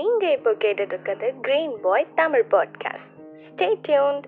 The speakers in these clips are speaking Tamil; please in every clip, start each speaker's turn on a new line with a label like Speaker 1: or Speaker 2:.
Speaker 1: நீங்க இப்போ கேட்டுட்டு இருக்கிறது green boy Tamil podcast stay tuned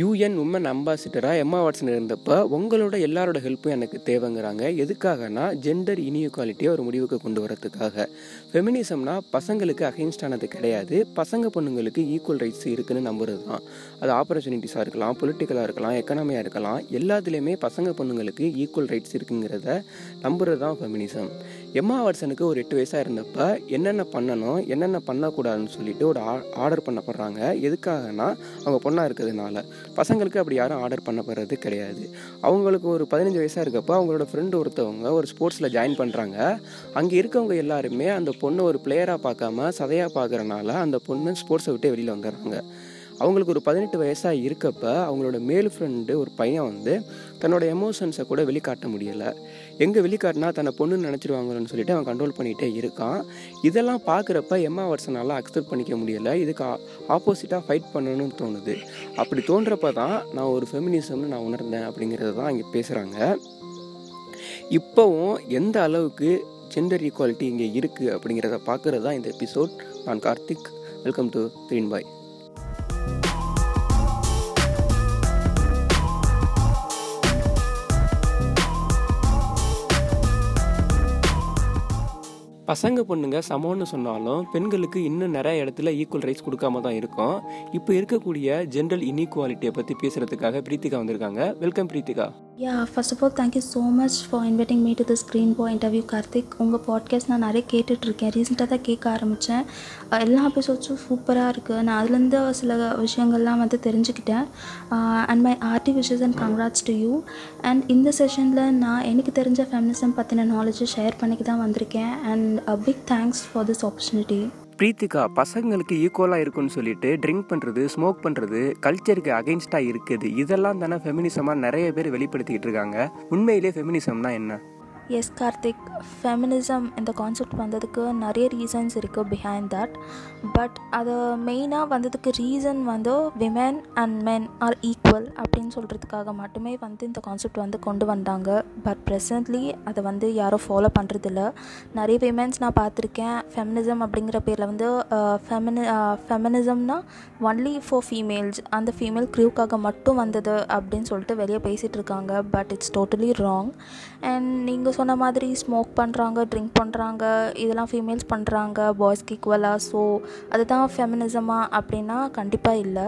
Speaker 2: UN woman அம்பாசிடராக Emma Watson இருந்தப்போ உங்களோட எல்லாரோட ஹெல்ப்பும் எனக்கு தேவைங்கிறாங்க. எதுக்காகனா ஜெண்டர் இனியூக்வாலிட்டியை ஒரு முடிவுக்கு கொண்டு வரதுக்காக ஃபெமினிசம்னா பசங்களுக்கு அகைன்ஸ்டானது கிடையாது. பசங்க பொண்ணுங்களுக்கு ஈக்குவல் ரைட்ஸ் இருக்குன்னு நம்புறது தான் அது ஆப்பர்ச்சுனிட்டிஸாக இருக்கலாம் பொலிட்டிக்கலாக இருக்கலாம் எக்கனாமியாக இருக்கலாம். எல்லாத்துலேயுமே பசங்க பொண்ணுங்களுக்கு ஈக்குவல் ரைட்ஸ் இருக்குங்கிறத நம்புறது தான் ஃபெமினிசம் எம்மா வாட்சனுக்கு ஒரு எட்டு வயசாக இருந்தப்போ என்னென்ன பண்ணணும் என்னென்ன பண்ணக்கூடாதுன்னு சொல்லிட்டு ஒரு ஆர்டர் பண்ணப்படுறாங்க. எதுக்காகனா அவங்க பொண்ணாக இருக்கிறதுனால. பசங்களுக்கு அப்படி யாரும் ஆர்டர் பண்ணப்படுறது கிடையாது. அவங்களுக்கு ஒரு பதினஞ்சு வயசாக இருக்கப்போ அவங்களோட ஃப்ரெண்டு ஒருத்தவங்க ஒரு ஸ்போர்ட்ஸில் ஜாயின் பண்ணுறாங்க அங்கே இருக்கவங்க எல்லாருமே அந்த பொண்ணை ஒரு பிளேயராக பார்க்காம சதையாக பார்க்குறனால அந்த பொண்ணு ஸ்போர்ட்ஸை விட்டு வெளியில் வந்துடுறாங்க. அவங்களுக்கு ஒரு பதினெட்டு வயசாக இருக்கப்ப அவங்களோட மேல் ஃப்ரெண்டு ஒரு பையன் வந்து தன்னோட எமோஷன்ஸை கூட வெளிக்காட்ட முடியலை. எங்கே வெளிக்காட்டினா தன்னை பொண்ணு நினச்சிருவாங்களோன்னு சொல்லிட்டு அவன் கண்ட்ரோல் பண்ணிகிட்டே இருக்கான். இதெல்லாம் பார்க்குறப்ப எம்மா வருஷனால அக்செப்ட் பண்ணிக்க முடியலை. இதுக்கு ஆப்போசிட்டாக ஃபைட் பண்ணணும்னு தோணுது. அப்படி தோன்றப்ப தான் நான் ஒரு ஃபெமினிசம்னு நான் உணர்ந்தேன் அப்படிங்கிறது தான் இங்கே பேசுகிறாங்க இப்போவும் எந்த அளவுக்கு ஜெண்டர் ஈக்குவாலிட்டி இங்கே இருக்குது அப்படிங்கிறத பார்க்குறது தான் இந்த எபிசோட் நான் Karthik. Welcome to green boy பசங்க பொண்ணுங்க சமம்னு சொன்னாலும் பெண்களுக்கு இன்னும் நிறைய இடத்துல ஈக்குவல் ரைட்ஸ் கொடுக்காம தான் இருக்கும். இப்போ இருக்கக்கூடிய ஜென்ரல் இன்இக்வாலிட்டியை பற்றி பேசுகிறதுக்காக பிரீத்திகா வந்திருக்காங்க. Welcome Preethika.
Speaker 3: Yeah first of all thank you so much for inviting me to the screen boy interview Karthik உங்கள் பாட்காஸ்ட் நான் நிறைய கேட்டுட்ருக்கேன் ரீசெண்டாக தான் கேட்க ஆரம்பித்தேன் எல்லா எபிசோட்ஸும் சூப்பராக இருக்குது நான் அதுலேருந்து சில விஷயங்கள்லாம் வந்து தெரிஞ்சுக்கிட்டேன். And my hearty wishes and congrats to you and இந்த செஷனில் நான் எனக்கு தெரிஞ்ச ஃபெமினிசம் பற்றின நாலேஜை ஷேர் பண்ணிக்கு தான் வந்திருக்கேன். And a big thanks for this opportunity
Speaker 2: Preethika பசங்களுக்கு ஈக்குவலாக இருக்குன்னு சொல்லிட்டு ட்ரிங்க் பண்ணுறது ஸ்மோக் பண்ணுறது கல்ச்சருக்கு அகெயின்ஸ்டாக இருக்குது. இதெல்லாம் தானே ஃபெமினிசமாக நிறைய பேர் வெளிப்படுத்திக்கிட்டு இருக்காங்க. உண்மையிலே ஃபெமினிசம்னா என்ன?
Speaker 3: எஸ் கார்த்திக் ஃபெமினிசம் இந்த கான்செப்ட் வந்ததுக்கு நிறைய ரீசன்ஸ் இருக்குது பிஹைண்ட் தட் பட் அது மெயினாக வந்ததுக்கு ரீசன் வந்து women and men are equal அப்படின்னு சொல்கிறதுக்காக மட்டுமே வந்து இந்த கான்செப்ட் வந்து கொண்டு வந்தாங்க. பட் ப்ரெசன்ட்லி அதை வந்து யாரும் ஃபாலோ பண்ணுறதில்ல நிறைய விமென்ஸ் நான் பார்த்துருக்கேன். ஃபெமினிசம் அப்படிங்கிற பேரில் வந்து ஃபெமினி ஃபெமினிசம்னா ஒன்லி ஃபார் ஃபீமேல்ஸ் அந்த ஃபீமேல் க்ரூக்காக மட்டும் வந்தது அப்படின்னு சொல்லிட்டு வெளியே பேசிகிட்டு இருக்காங்க. But it's totally wrong and நீங்கள் சொன்ன மாதிரி ஸ்மோக் பண்ணுறாங்க ட்ரிங்க் பண்ணுறாங்க இதெல்லாம் ஃபீமேல்ஸ் பண்ணுறாங்க பாய்ஸ்க்கு ஈக்குவலாக ஸோ அதுதான் ஃபெமினிசமா அப்படின்னா கண்டிப்பாக இல்லை.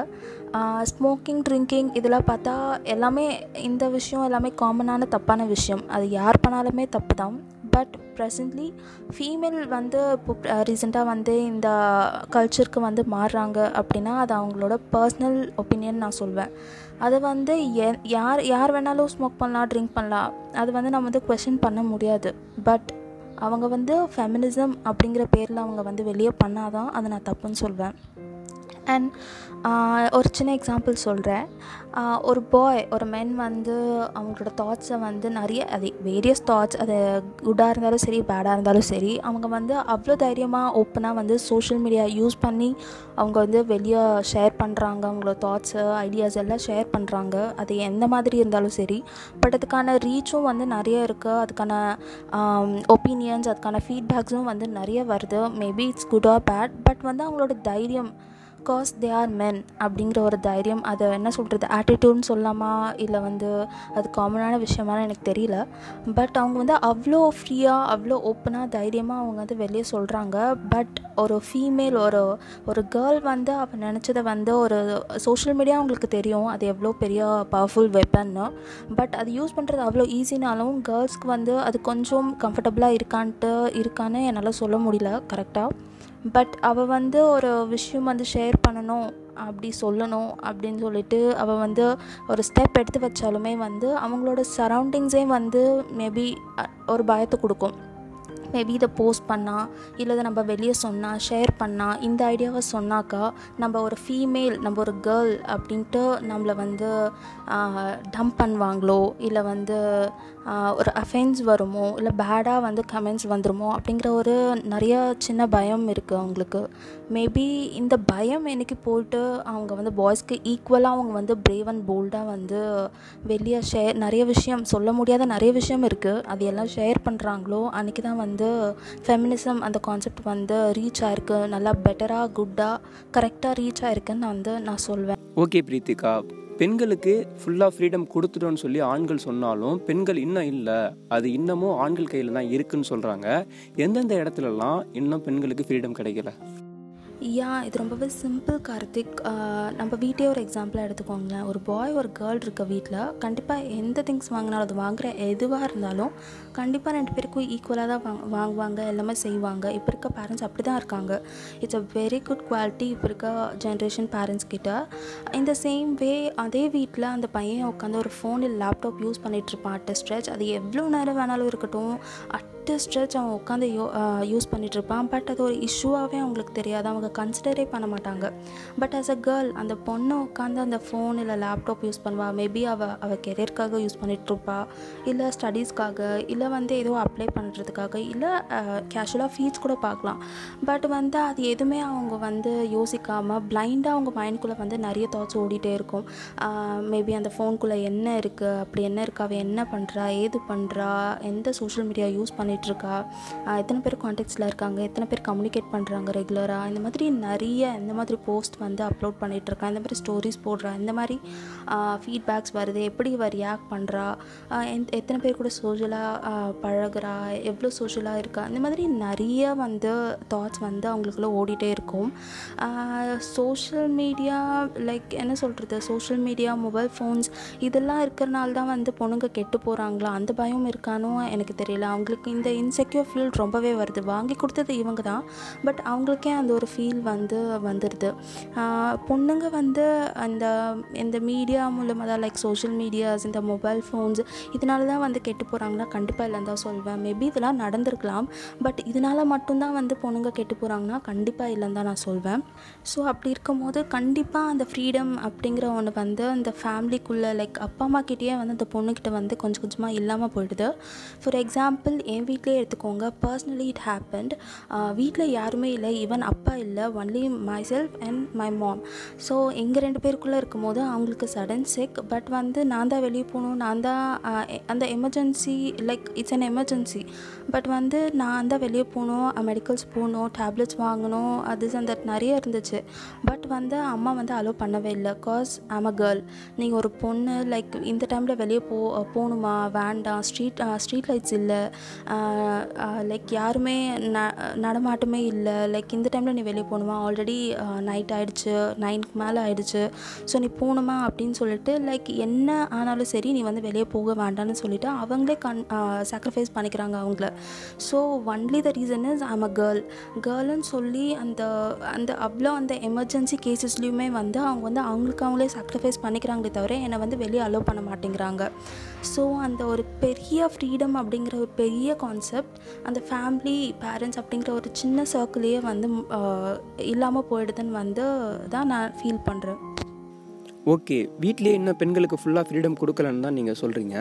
Speaker 3: ஸ்மோக்கிங் ட்ரிங்கிங் இதெல்லாம் பார்த்தா எல்லாமே இந்த விஷயம் எல்லாமே காமனான தப்பான விஷயம். அது யார் பண்ணாலுமே தப்பு தான். பட் ப்ரெசன்ட்லி ஃபீமேல் வந்து இப்போ ரீசெண்டாக வந்து இந்த கல்ச்சருக்கு வந்து மாறுறாங்க அப்படின்னா அது அவங்களோட பர்சனல் ஒப்பீனியன் நான் சொல்வேன். அதை வந்து எ யார் யார் வேணாலும் ஸ்மோக் பண்ணலாம் ட்ரிங்க் பண்ணலாம். அது வந்து நம்ம வந்து கொஷின் பண்ண முடியாது. பட் அவங்க வந்து ஃபெமினிசம் அப்படிங்கிற பேரில் அவங்க வந்து வெளியே பண்ணாதான் அதை நான் தப்புன்னு சொல்வேன். அண்ட் uh, ஒரு சின்ன எக்ஸாம்பிள் சொல்கிறேன் uh, ஒரு பாய் ஒரு மென் வந்து அவங்களோட தாட்ஸை வந்து நிறைய அது வேரியஸ் தாட்ஸ் அது குட்டாக இருந்தாலும் சரி பேடாக இருந்தாலும் சரி அவங்க வந்து அவ்வளோ தைரியமாக ஓப்பனாக வந்து சோஷியல் மீடியா யூஸ் பண்ணி அவங்க வந்து வெளியே ஷேர் பண்ணுறாங்க அவங்களோட தாட்ஸு ஐடியாஸ் எல்லாம் ஷேர் பண்ணுறாங்க அது எந்த மாதிரி இருந்தாலும் சரி பட் அதுக்கான ரீச்சும் வந்து நிறைய இருக்குது அதுக்கான um, ஒப்பீனியன்ஸ் அதுக்கான ஃபீட்பேக்ஸும் வந்து நிறைய வருது. Maybe it's good or bad but வந்து அவங்களோட தைரியம் பிகாஸ் தே ஆர் மென் அப்படிங்கிற ஒரு தைரியம் அதை என்ன சொல்கிறது ஆட்டிடியூட்னு சொல்லாமா இல்லை வந்து அது காமனான விஷயமான எனக்கு தெரியல. பட் அவங்க வந்து அவ்வளோ ஃப்ரீயாக அவ்வளோ ஓப்பனாக தைரியமாக அவங்க வந்து வெளியே சொல்கிறாங்க பட் ஒரு ஃபீமேல் ஒரு ஒரு கேர்ள் வந்து அவள் நினச்சதை வந்து ஒரு சோஷியல் மீடியா அவங்களுக்கு தெரியும் அது எவ்வளோ பெரிய பவர்ஃபுல் வெப்பன்னு பட் அது யூஸ் பண்ணுறது அவ்வளோ ஈஸினாலும் கேர்ள்ஸ்க்கு வந்து அது கொஞ்சம் கம்ஃபர்டபுளாக இருக்கான்ட்டு இருக்கான்னு என்னால் சொல்ல முடியல கரெக்டாக பட் அவள் வந்து ஒரு விஷயம் வந்து ஷேர் பண்ணணும் அப்படி சொல்லணும் அப்படின்னு சொல்லிட்டு அவள் வந்து ஒரு ஸ்டெப் எடுத்து வச்சாலுமே வந்து அவங்களோட சரௌண்டிங்ஸே வந்து மேபி ஒரு பயத்தை கொடுக்கும். மேபி இதை போஸ்ட் பண்ணால் இல்லை இதை நம்ம வெளியே சொன்னால் ஷேர் பண்ணால் இந்த ஐடியாவை சொன்னாக்கா நம்ம ஒரு ஃபீமேல் நம்ம ஒரு கேர்ள் அப்படின்ட்டு நம்மளை வந்து டம்ப் பண்ணுவாங்களோ இல்லை வந்து ஒரு அஃபென்ஸ் வருமோ? இல்லை பேடாக வந்து கமெண்ட்ஸ் வந்துருமோ? அப்படிங்கிற ஒரு நிறைய சின்ன பயம் இருக்குது அவங்களுக்கு. மேபி இந்த பயம் என்னைக்கு போயிட்டு அவங்க வந்து பாய்ஸ்க்கு ஈக்குவலாக அவங்க வந்து பிரேவ் அண்ட் போல்டாக வந்து வெளியே ஷேர் நிறைய விஷயம் சொல்ல முடியாத நிறைய விஷயம் இருக்குது அது எல்லாம் ஷேர் பண்ணுறாங்களோ அன்றைக்கி தான் வந்து ஃபெமினிசம் அந்த கான்செப்ட் வந்து ரீச் ஆயிருக்கு. நல்லா பெட்டராக குட்டாக கரெக்டாக ரீச் ஆயிருக்குன்னு வந்து நான் சொல்வேன்.
Speaker 2: ஓகே பிரீத்திகா பெண்களுக்கு ஃபுல்லாக ஃப்ரீடம் கொடுத்துட்டோன்னு சொல்லி ஆண்கள் சொன்னாலும் பெண்கள் இன்னும் இல்லை. அது இன்னமும் ஆண்கள் கையில் தான் இருக்குன்னு சொல்கிறாங்க எந்தெந்த இடத்துலலாம் இன்னும் பெண்களுக்கு ஃப்ரீடம் கிடைக்கல?
Speaker 3: யா இது ரொம்பவே சிம்பிள் கார்த்திக். நம்ம வீட்டே ஒரு எக்ஸாம்பிளாக எடுத்துக்கோங்களேன். ஒரு பாய் ஒரு கேர்ள் இருக்க வீட்டில் கண்டிப்பாக எந்த திங்ஸ் வாங்கினாலும் அது வாங்குற எதுவாக இருந்தாலும் கண்டிப்பாக ரெண்டு பேருக்கும் ஈக்குவலாக தான் வாங் வாங்குவாங்க எல்லாமே செய்வாங்க. இப்போ இருக்க பேரண்ட்ஸ் அப்படி தான் இருக்காங்க. It's a very good quality இப்போ இருக்க ஜென்ரேஷன் பேரண்ட்ஸ் கிட்ட. இந்த சேம் வே அதே வீட்டில் அந்த பையன் உட்காந்து ஒரு ஃபோன் இல்லை லேப்டாப் யூஸ் பண்ணிகிட்ருப்பான் இருப்பான். அட் ஸ்ட்ரெச் அது எவ்வளோ நேரம் வேணாலும் இருக்கட்டும். அட் ஸ்ட்ரெச் அவன் உட்காந்து யோ யூஸ் பண்ணிகிட்ருப்பான் பட் அது ஒரு இஷ்யூவாகவே அவங்களுக்கு தெரியாது. அவங்க கன்சிடரே பண்ண மாட்டாங்க. பட் ஆஸ் அ கேர்ள் அந்த பொண்ணை உட்காந்து அந்த ஃபோன் இல்லை லேப்டாப் யூஸ் பண்ணுவாள் மேபி அவள் அவள் கெரியருக்காக யூஸ் பண்ணிகிட்ருப்பா இல்லை ஸ்டடீஸ்க்காக இல்லை வந்து ஏதோ அப்ளை பண்ணுறதுக்காக இல்லை கேஷுவலாக ஃபீஸ் கூட பார்க்கலாம். பட் வந்து அது எதுவுமே அவங்க வந்து யோசிக்காமல் பிளைண்டாக அவங்க மைண்ட்குள்ளே வந்து நிறைய தாட்ஸ் ஓடிட்டே இருக்கும். மேபி அந்த ஃபோனுக்குள்ளே என்ன இருக்குது அப்படி என்ன இருக்கா அவள் என்ன பண்ணுறா ஏது பண்ணுறா எந்த சோஷியல் மீடியா யூஸ் பண்ணிகிட்ருக்கா எத்தனை பேர் காண்டாக்ட்ஸில் இருக்காங்க எத்தனை பேர் கம்யூனிகேட் பண்ணுறாங்க ரெகுலராக இந்த மாதிரி நிறைய இந்த மாதிரி போஸ்ட் வந்து அப்லோட் பண்ணிகிட்ருக்கா இந்த மாதிரி ஸ்டோரிஸ் போடுறா. இந்த மாதிரி ஃபீட்பேக்ஸ் வருது. எப்படி இவ ரியாக்ட் பண்ணுறா எத்தனை பேர் கூட சோஷியலாக பழகுறா? எவ்வளோ சோஷியலாக இருக்கா? இந்த மாதிரி நிறைய வந்து தாட்ஸ் வந்து அவங்களுக்குள்ள ஓடிட்டே இருக்கும். சோஷியல் மீடியா லைக் என்ன சொல்கிறது சோஷியல் மீடியா மொபைல் ஃபோன்ஸ் இதெல்லாம் இருக்கிறனால தான் வந்து பொண்ணுங்க கெட்டு போகிறாங்களா அந்த பயம் இருக்கானோ? எனக்கு தெரியல. அவங்களுக்கு இந்த இன்செக்யூர் ஃபீல் ரொம்பவே வருது. வாங்கி கொடுத்தது இவங்க தான். பட் அவங்களுக்கே அந்த ஒரு ஃபீல் வந்து வந்துடுது பொண்ணுங்க வந்து அந்த இந்த மீடியா மூலமாக தான் லைக் சோஷியல் மீடியாஸ் இந்த மொபைல் ஃபோன்ஸ் இதனால தான் வந்து கெட்டு போகிறாங்கன்னா கண்டிப்பாக இல்லைன்னு தான் சொல்வேன். மேபி இதெல்லாம் நடந்திருக்கலாம். பட் இதனால மட்டும்தான் வந்து பொண்ணுங்க கெட்டு போகிறாங்கன்னா கண்டிப்பாக இல்லைன்னு தான் நான் சொல்வேன். ஸோ அப்படி இருக்கும்போது கண்டிப்பாக அந்த ஃப்ரீடம் அப்படிங்கிற ஒன்று வந்து அந்த ஃபேமிலிக்குள்ளே லைக் அப்பா அம்மா கிட்டேயே வந்து அந்த பொண்ணுக்கிட்ட வந்து கொஞ்சம் கொஞ்சமாக இல்லாமல் போயிடுது. ஃபார் எக்ஸாம்பிள் என் வீட்டிலே எடுத்துக்கோங்க. பர்சனலி இட் ஹேப்பன்ட் வீட்டில் யாருமே இல்லை. ஈவன் அப்பா இல்லை. Only myself and my mom so எங்கள் ரெண்டு பேருக்குள்ளே இருக்கும் போது அவங்களுக்கு சடன் செக் பட் வந்து நான் தான் வெளியே போகணும். நான் தான் அந்த emergency like it's an emergency but வந்து நான் தான் வெளியே போகணும். மெடிக்கல்ஸ் போகணும். டேப்லெட்ஸ் வாங்கணும். அது அந்த நிறைய இருந்துச்சு. பட் வந்து அம்மா வந்து அலோவ் பண்ணவே இல்லை. காஸ் ஆம் அ கேர்ள் நீங்கள் ஒரு பொண்ணு லைக் இந்த டைமில் வெளியே போ போகணுமா? வேண்டாம். ஸ்ட்ரீட் ஸ்ட்ரீட் லைட்ஸ் இல்லை. லைக் யாருமே ந நடமாட்டமே இல்லை. லைக் இந்த டைமில் நீ வெளியே போகணுமா? ஆல்ரெடி நைட் ஆகிடுச்சு நைனுக்கு மேலே ஆகிடுச்சு ஸோ நீ போகணுமா அப்படின்னு சொல்லிட்டு லைக் என்ன ஆனாலும் சரி நீ வந்து வெளியே போக வேண்டாம்னு சொல்லிட்டு அவங்களே கண் சாக்ரிஃபைஸ் பண்ணிக்கிறாங்க அவங்கள. So only the reason is I'm a girl கேர்ள்னு சொல்லி அந்த அந்த அவ்வளோ அந்த எமர்ஜென்சி கேசஸ்லேயுமே வந்து அவங்க வந்து அவங்களுக்கு அவங்களே சாக்ரிஃபைஸ் பண்ணிக்கிறாங்களே தவிர என்னை வந்து வெளியே அலோவ் பண்ண மாட்டேங்கிறாங்க. ஸோ அந்த ஒரு பெரிய ஃப்ரீடம் அப்படிங்கிற ஒரு பெரிய கான்செப்ட் அந்த ஃபேமிலி பேரண்ட்ஸ் அப்படிங்கிற ஒரு சின்ன சர்க்கிளையே வந்து இல்லாமல் போயிடுதுன்னு வந்து தான் நான் ஃபீல் பண்ணுறேன்
Speaker 2: ஓகே வீட்லேயே இன்னும் பெண்களுக்கு ஃபுல்லாக ஃப்ரீடம் கொடுக்கலன்னு தான் நீங்கள் சொல்கிறீங்க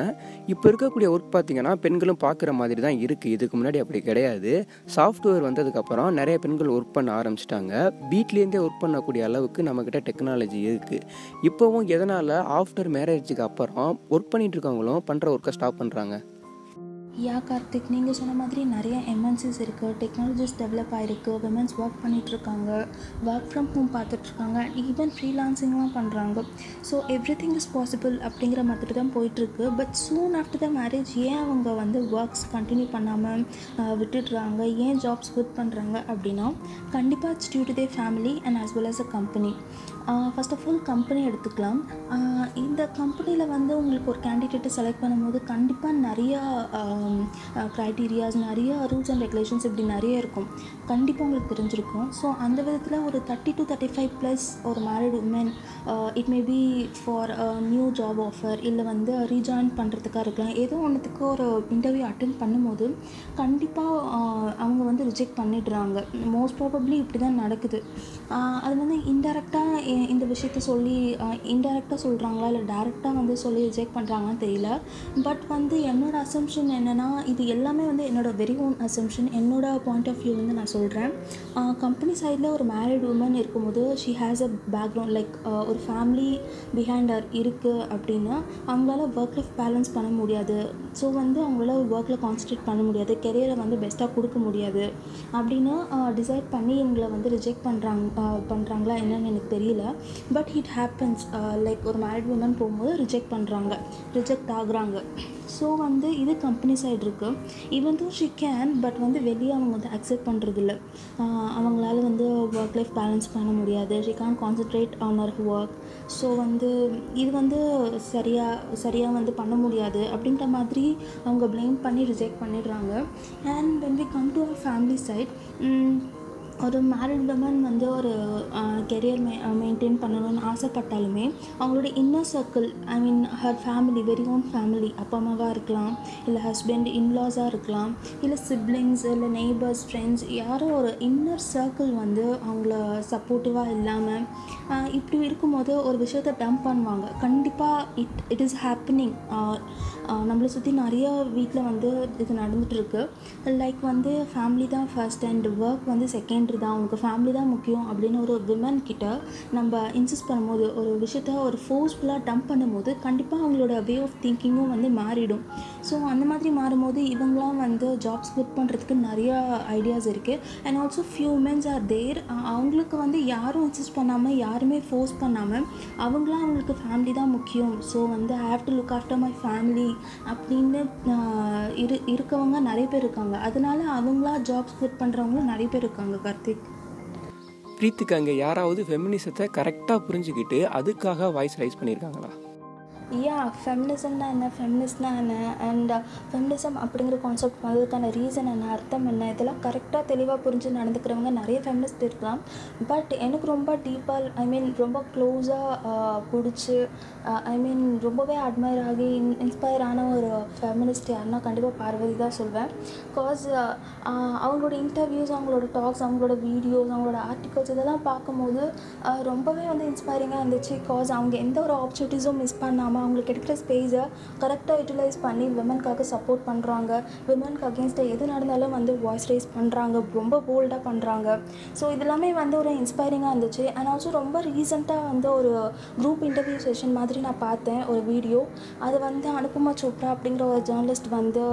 Speaker 2: இப்போ இருக்கக்கூடிய ஒர்க் பார்த்தீங்கன்னா பெண்களும் பார்க்குற மாதிரி தான் இருக்குது இதுக்கு முன்னாடி அப்படி கிடையாது. சாஃப்ட்வேர் வந்ததுக்கப்புறம் நிறைய பெண்கள் ஒர்க் பண்ண ஆரம்பிச்சிட்டாங்க. வீட்லேருந்தே ஒர்க் பண்ணக்கூடிய அளவுக்கு நம்மக்கிட்ட டெக்னாலஜி இருக்குது இப்போவும் எதனால் ஆஃப்டர் மேரேஜுக்கு அப்புறம் ஒர்க் பண்ணிகிட்டு இருக்கவங்களும் பண்ணுற ஒர்க்கை ஸ்டாப் பண்ணுறாங்க
Speaker 3: யா கார்த்திக் நீங்கள் சொன்ன மாதிரி நிறைய எம்என்சிஸ் இருக்குது டெக்னாலஜிஸ் டெவலப் ஆகிருக்கு விமன்ஸ் ஒர்க் பண்ணிகிட்ருக்காங்க ஒர்க் ஃப்ரம் ஹோம் பார்த்துட்ருக்காங்க ஈவன் ஃப்ரீலான்சிங்லாம் பண்ணுறாங்க so everything is possible அப்படிங்கிற மாதிரி தான் போயிட்டுருக்கு. But soon after the marriage ஏன் அவங்க வந்து ஒர்க்ஸ் கண்டினியூ பண்ணாமல் விட்டுடுறாங்க? ஏன் ஜாப்ஸ் குவிட் பண்ணுறாங்க அப்படின்னா கண்டிப்பாக it's due to the family and as well as a company first of all company எடுத்துக்கலாம். இந்த கம்பெனியில் வந்து உங்களுக்கு ஒரு கேண்டிடேட்டை செலக்ட் பண்ணும்போது கண்டிப்பாக நிறையா க்ரைட்டீரியாஸ் நிறையா ரூல்ஸ் அண்ட் ரெகுலேஷன்ஸ் இப்படி நிறைய இருக்கும். கண்டிப்பாக உங்களுக்கு தெரிஞ்சிருக்கும். ஸோ அந்த விதத்தில் ஒரு thirty to thirty five plus ஒரு married woman it may be for new job offer இல்லை வந்து ரீஜாயின் பண்ணுறதுக்காக இருக்கலாம். ஏதோ ஒன்றுத்துக்கு ஒரு இன்டர்வியூ அட்டன் பண்ணும்போது கண்டிப்பாக uh, அவங்க வந்து ரிஜெக்ட் பண்ணிடுறாங்க. மோஸ்ட் ப்ராபப்ளி இப்படி தான் நடக்குது uh, அது வந்து இன்டெரக்டாக இந்த விஷயத்த சொல்லி uh, இன்டெரக்டாக சொல்கிறாங்களா இல்லை டேரெக்டாக வந்து சொல்லி ரிஜெக்ட் பண்ணுறாங்கன்னு தெரியல. பட் வந்து என்னோடய அசம்ஷன் என்னென்னா இது எல்லாமே வந்து என்னோட வெரி ஓன் அசம்ஷன் என்னோடய பாயிண்ட் ஆஃப் வியூ வந்து நான் சொல்கிறேன் கம்பெனி சைடில் ஒரு மேரிட் உமன் இருக்கும்போது she has a background like ஒரு ஃபேமிலி பிஹைண்டர் இருக்குது அப்படின்னு அவங்களால ஒர்க் லைஃப் பேலன்ஸ் பண்ண முடியாது. ஸோ வந்து அவங்களால ஒர்க்கில் கான்சன்ட்ரேட் பண்ண முடியாது. கெரியரை வந்து பெஸ்ட்டாக கொடுக்க முடியாது. அப்படின்னு டிசைட் பண்ணி எங்களை வந்து ரிஜெக்ட் பண்ணுறாங்க பண்ணுறாங்களா என்னன்னு எனக்கு தெரியல. பட் இட் ஹேப்பன்ஸ் லைக் ஒரு மேரிட் உமன் போகும்போது ரிஜெக்ட் பண்ணுறாங்க ரிஜெக்ட் ஆகுறாங்க. ஸோ வந்து இது கம்பெனி சைடு இருக்குது even though she can but வந்து வெளியே அவங்க வந்து அக்செப்ட் பண்ணுறதில்ல அவங்களால வந்து ஒர்க் லைஃப் பேலன்ஸ் பண்ண முடியாது. She can concentrate on our work so வந்து இது வந்து சரியாக சரியாக வந்து பண்ண முடியாது அப்படின்ற மாதிரி அவங்க ப்ளேம் பண்ணி ரிஜெக்ட் பண்ணிடுறாங்க. And when we come to our family side ஒரு மேரிட் உமன் வந்து ஒரு கெரியர் மெ மெயின்டைன் பண்ணணும்னு ஆசைப்பட்டாலுமே அவங்களோட inner circle I mean her family very own family அப்பா அம்மாவாக இருக்கலாம் இல்லை ஹஸ்பண்ட் இன்லாஸாக இருக்கலாம் இல்லை சிப்ளிங்ஸ் இல்லை நெய்பர்ஸ் ஃப்ரெண்ட்ஸ் யாரோ ஒரு இன்னர் சர்க்கிள் வந்து அவங்கள சப்போர்ட்டிவாக இல்லாமல் இப்படி இருக்கும்போது ஒரு விஷயத்த டம்ப் பண்ணுவாங்க. கண்டிப்பாக இட் இட் இஸ் ஹேப்பனிங் நம்மளை சுற்றி நிறைய வீட்டில் வந்து இது நடந்துகிட்ருக்கு லைக் வந்து ஃபேமிலி தான் ஃபர்ஸ்ட் அண்ட் ஒர்க் வந்து செகண்ட் செகண்டரி தான் உங்கள் ஃபேமிலி தான் முக்கியம் அப்படின்னு ஒரு விமன் கிட்ட நம்ம இன்சிஸ்ட் பண்ணும்போது ஒரு விஷயத்த ஒரு ஃபோர்ஸ்ஃபுல்லாக டம்ப் பண்ணும்போது கண்டிப்பாக அவங்களோட வே ஆஃப் திங்கிங்கும் வந்து மாறிடும். ஸோ அந்த மாதிரி மாறும்போது இவங்களாம் வந்து ஜாப்ஸ் குட் பண்ணுறதுக்கு நிறையா ஐடியாஸ் இருக்குது and also few womens are there அவங்களுக்கு வந்து யாரும் இன்சிஸ்ட் பண்ணாமல் யாருமே ஃபோர்ஸ் பண்ணாமல் அவங்களாம் அவங்களுக்கு ஃபேமிலி தான் முக்கியம். ஸோ வந்து I have to look after my family அப்படின்னு இரு இருக்கவங்க நிறைய பேர் இருக்காங்க. அதனால அவங்களா ஜாப்ஸ் குட் பண்ணுறவங்களும் நிறைய பேர் இருக்காங்க கார்த்திக்.
Speaker 2: பிரீத்துக்கு அங்கே யாராவது ஃபெமினிசத்தை கரெக்டாக புரிஞ்சுக்கிட்டு அதுக்காக வாய்ஸ் ரைஸ் பண்ணியிருக்காங்களா
Speaker 3: யா ஃபெமினிசம்னா என்ன? ஃபெமினிஸ்ட்னா என்ன? அண்ட் ஃபெமினிசம் uh, அப்படிங்கிற கான்செப்ட் வந்ததுக்கான ரீசன் என்ன? அர்த்தம் என்ன? இதெல்லாம் கரெக்டாக தெளிவாக புரிஞ்சு நடந்துக்கிறவங்க நிறைய ஃபெமினிஸ்ட் இருக்கலாம். பட் எனக்கு ரொம்ப டீப்பாக ஐ மீன் ரொம்ப க்ளோஸாக பிடிச்சி ஐ மீன் ரொம்பவே அட்மையர் ஆகி இன் இன்ஸ்பயர் ஆன ஒரு ஃபெமினிஸ்ட் யாருன்னா கண்டிப்பாக பார்வதி தான் சொல்வேன். பிகாஸ் அவங்களோட இன்டர்வியூஸ் அவங்களோட டாக்ஸ் அவங்களோட வீடியோஸ் அவங்களோட ஆர்டிகல்ஸ் இதெல்லாம் பார்க்கும்போது ரொம்பவே வந்து இன்ஸ்பைரிங்காக இருந்துச்சு. பிகாஸ் அவங்க எந்த ஒரு ஆப்பர்ச்சுனிட்டிஸும் மிஸ் பண்ணாமல் அவங்களுக்கு கிடைக்கிற ஸ்பேஸை கரெக்டாக யூட்டிலைஸ் பண்ணி விமனுக்காக சப்போர்ட் பண்ணுறாங்க விமனுக்கு அகேன்ஸ்டாக எது நடந்தாலும் வந்து வாய்ஸ் ரைஸ் பண்ணுறாங்க ரொம்ப போல்டாக பண்ணுறாங்க ஸோ இதெல்லாமே வந்து ஒரு இன்ஸ்பைரிங்காக இருந்துச்சு. அண்ட் ஆல்சோ ரொம்ப ரீசெண்டாக வந்து ஒரு குரூப் இன்டர்வியூ செஷன் மாதிரி நான் பார்த்தேன். ஒரு வீடியோ அது வந்து அனுப்புமா சோப்ரா அப்படிங்கிற ஒரு ஜேர்னலிஸ்ட் வந்து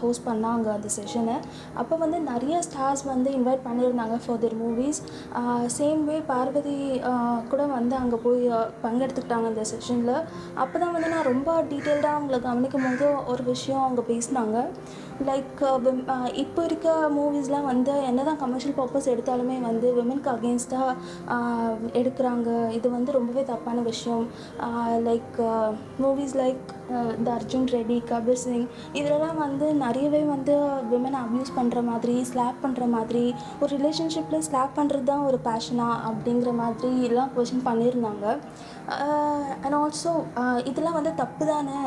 Speaker 3: ஹோஸ்ட் பண்ணாங்க அந்த செஷனை அப்போ வந்து நிறைய ஸ்டார்ஸ் வந்து இன்வைட் பண்ணியிருந்தாங்க for their movies same way Parvathy கூட வந்து அங்கே போய் பங்கெடுத்துக்கிட்டாங்க அந்த செஷனில் அப்போ அப்போ தான் வந்து நான் ரொம்ப டீட்டெயில்டாக அவங்கள கவனிக்கும் போது ஒரு விஷயம் அவங்க பேசினாங்க. லைக் uh, uh, இப்போ இருக்க மூவிஸ்லாம் வந்து என்ன தான் கமர்ஷியல் பர்பஸ் எடுத்தாலுமே வந்து விமனுக்கு அகேன்ஸ்டாக எடுக்கிறாங்க. இது வந்து ரொம்பவே தப்பான விஷயம். Like movies like the Arjun Reddy Kabir Singh இதிலலாம் வந்து நிறையவே வந்து விமனை அப்யூஸ் பண்ணுற மாதிரி ஸ்லாப் பண்ணுற மாதிரி ஒரு ரிலேஷன்ஷிப்பில் ஸ்லாப் பண்ணுறது தான் ஒரு பேஷனாக அப்படிங்கிற மாதிரி எல்லாம் கொஷின் பண்ணியிருந்தாங்க. அண்ட் ஆல்சோ இதெல்லாம் வந்து தப்பு தானே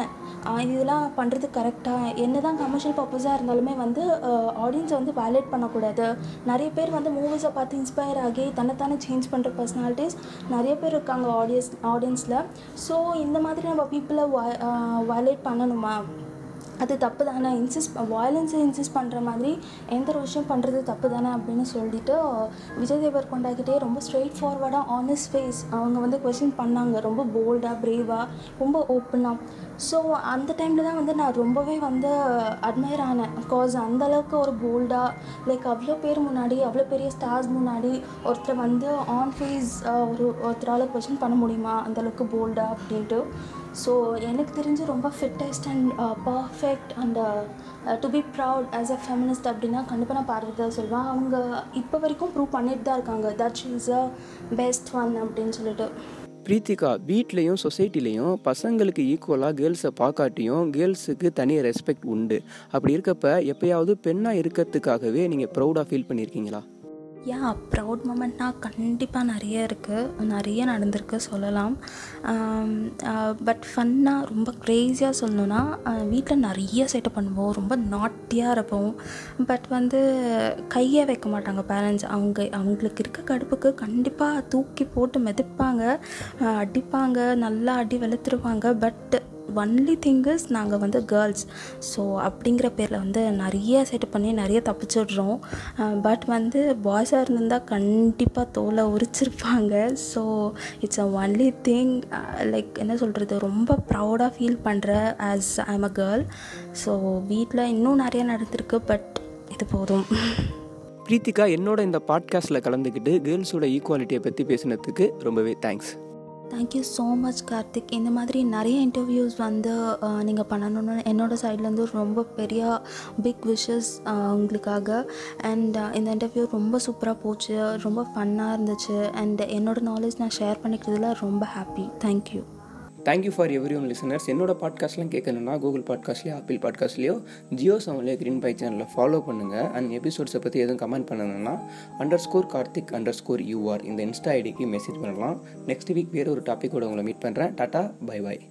Speaker 3: இதெல்லாம் பண்ணுறது கரெக்டாக என்ன தான் கமர்ஷியல் பர்பஸாக இருந்தாலுமே வந்து ஆடியன்ஸை வந்து வேலேட் பண்ணக்கூடாது. நிறைய பேர் வந்து மூவிஸை பார்த்து இன்ஸ்பயர் ஆகி தன்னைத்தானே சேஞ்ச் பண்ணுற பர்சனாலிட்டிஸ் நிறைய பேர் இருக்காங்க ஆடியன்ஸ் ஆடியன்ஸில் ஸோ இந்த மாதிரி நம்ம பீப்புளை வயலேட் பண்ணணுமா? அது தப்பு தானே இன்சிஸ் வயலன்ஸை இன்சிஸ் பண்ணுற மாதிரி எந்த ஒரு விஷயம் பண்ணுறது தப்பு தானே அப்படின்னு சொல்லிட்டு விஜய் தேவர் கொண்டாக்கிட்டே ரொம்ப ஸ்ட்ரெயிட் ஃபார்வர்டாக ஆனஸ்ட் ஃபேஸ் அவங்க வந்து கொஷின் பண்ணாங்க. ரொம்ப போல்டாக ப்ரேவாக ரொம்ப ஓப்பனாக ஸோ அந்த டைமில் தான் வந்து நான் ரொம்பவே வந்து அட்மையர் ஆனேன். பிகாஸ் அந்தளவுக்கு ஒரு போல்டாக லைக் அவ்வளோ பேர் முன்னாடி அவ்வளோ பெரிய ஸ்டார்ஸ் முன்னாடி ஒருத்தர் வந்து ஆன் ஃபேஸ் ஒரு ஒருத்தரால் கொஷின் பண்ண முடியுமா? அந்தளவுக்கு போல்டாக அப்படின்ட்டு. ஸோ எனக்கு தெரிஞ்சு ரொம்ப fittest and perfect and to be proud as a feminist அப்படின்னா கண்டிப்பாக நான் பார்வதி தான் சொல்வேன். அவங்க இப்போ வரைக்கும் ப்ரூவ் பண்ணிட்டு தான் இருக்காங்க. That she is a best one அப்படின்னு சொல்லிட்டு.
Speaker 2: பிரீத்திகா வீட்லேயும் சொசைட்டிலையும் பசங்களுக்கு ஈக்குவலாக கேர்ள்ஸை பார்க்காட்டியும் கேர்ள்ஸுக்கு தனி ரெஸ்பெக்ட் உண்டு. அப்படி இருக்கப்ப எப்பயாவது பெண்ணாக இருக்கிறதுக்காகவே நீங்கள் ப்ரௌடாக ஃபீல் பண்ணியிருக்கீங்களா
Speaker 3: யா ப்ரௌட் மூமெண்ட்னா கண்டிப்பாக நிறைய இருக்குது நிறைய நடந்திருக்கு சொல்லலாம். Um, uh, பட் ஃபன்னாக ரொம்ப க்ரேஸியாக சொல்லணுன்னா uh, வீட்டில் நிறைய சேட்டை பண்ணுவோம். ரொம்ப நாட்டியாக இருப்போம். பட் வந்து கையே வைக்க மாட்டாங்க பேரண்ட்ஸ் அவங்க அவங்களுக்கு இருக்க கடுப்புக்கு கண்டிப்பாக தூக்கி போட்டு மிதப்பாங்க. அடிப்பாங்க. நல்லா அடி வெளுத்துருவாங்க. பட் ஒன்லி திங்கஸ் நாங்கள் வந்து கேர்ள்ஸ் ஸோ அப்படிங்கிற பேரில் வந்து நிறைய செட்டு பண்ணி நிறைய தப்பிச்சிடுறோம். பட் வந்து பாய்ஸாக இருந்திருந்தால் கண்டிப்பாக தோலை உரிச்சிருப்பாங்க. So it's a only thing like என்ன சொல்கிறது ரொம்ப ப்ரௌடாக ஃபீல் பண்ணுறேன் as I'm a girl so வீட்டில் இன்னும் நிறைய நடந்திருக்கு பட் இது போதும்.
Speaker 2: பிரீத்திகா என்னோட இந்த பாட்காஸ்ட்டில் கலந்துக்கிட்டு கேர்ள்ஸோட ஈக்குவாலிட்டியை பற்றி பேசினதுக்கு ரொம்பவே thanks
Speaker 3: thank you so much Karthik இந்த மாதிரி நிறைய இன்டர்வியூஸ் வந்து நீங்கள் பண்ணணும்னு என்னோடய சைட்லேருந்து ரொம்ப பெரிய பிக் விஷஸ் உங்களுக்காக. அண்ட் இந்த இன்டர்வியூ ரொம்ப சூப்பராக போச்சு. ரொம்ப ஃபன்னாக இருந்துச்சு. அண்ட் என்னோடய நாலேஜ் நான் ஷேர் பண்ணிக்கிறதுல ரொம்ப happy thank you
Speaker 2: thank you for everyone listeners என்னோட பாட்காஸ்ட்லாம் கேட்கணும்னா கூகுள் பாட்காஸ்ட்லேயோ ஆப்பிள் பாட்காஸ்ட்லேயோ ஜியோ செவன்லேயோ க்ரீன் பை சேனலில் ஃபாலோ பண்ணுங்கள் அண்ட் எபிசோட்ஸை பற்றி எதுவும் கமெண்ட் பண்ணணும்னா under score Karthik under score UR இந்த இன்ஸ்டா ஐடிக்கு மெசேஜ் பண்ணலாம். நெக்ஸ்ட் வீக் வேறு ஒரு டாப்பிக்கோட உங்களை மீட் பண்ணுறேன் டாட்டா பை பாய்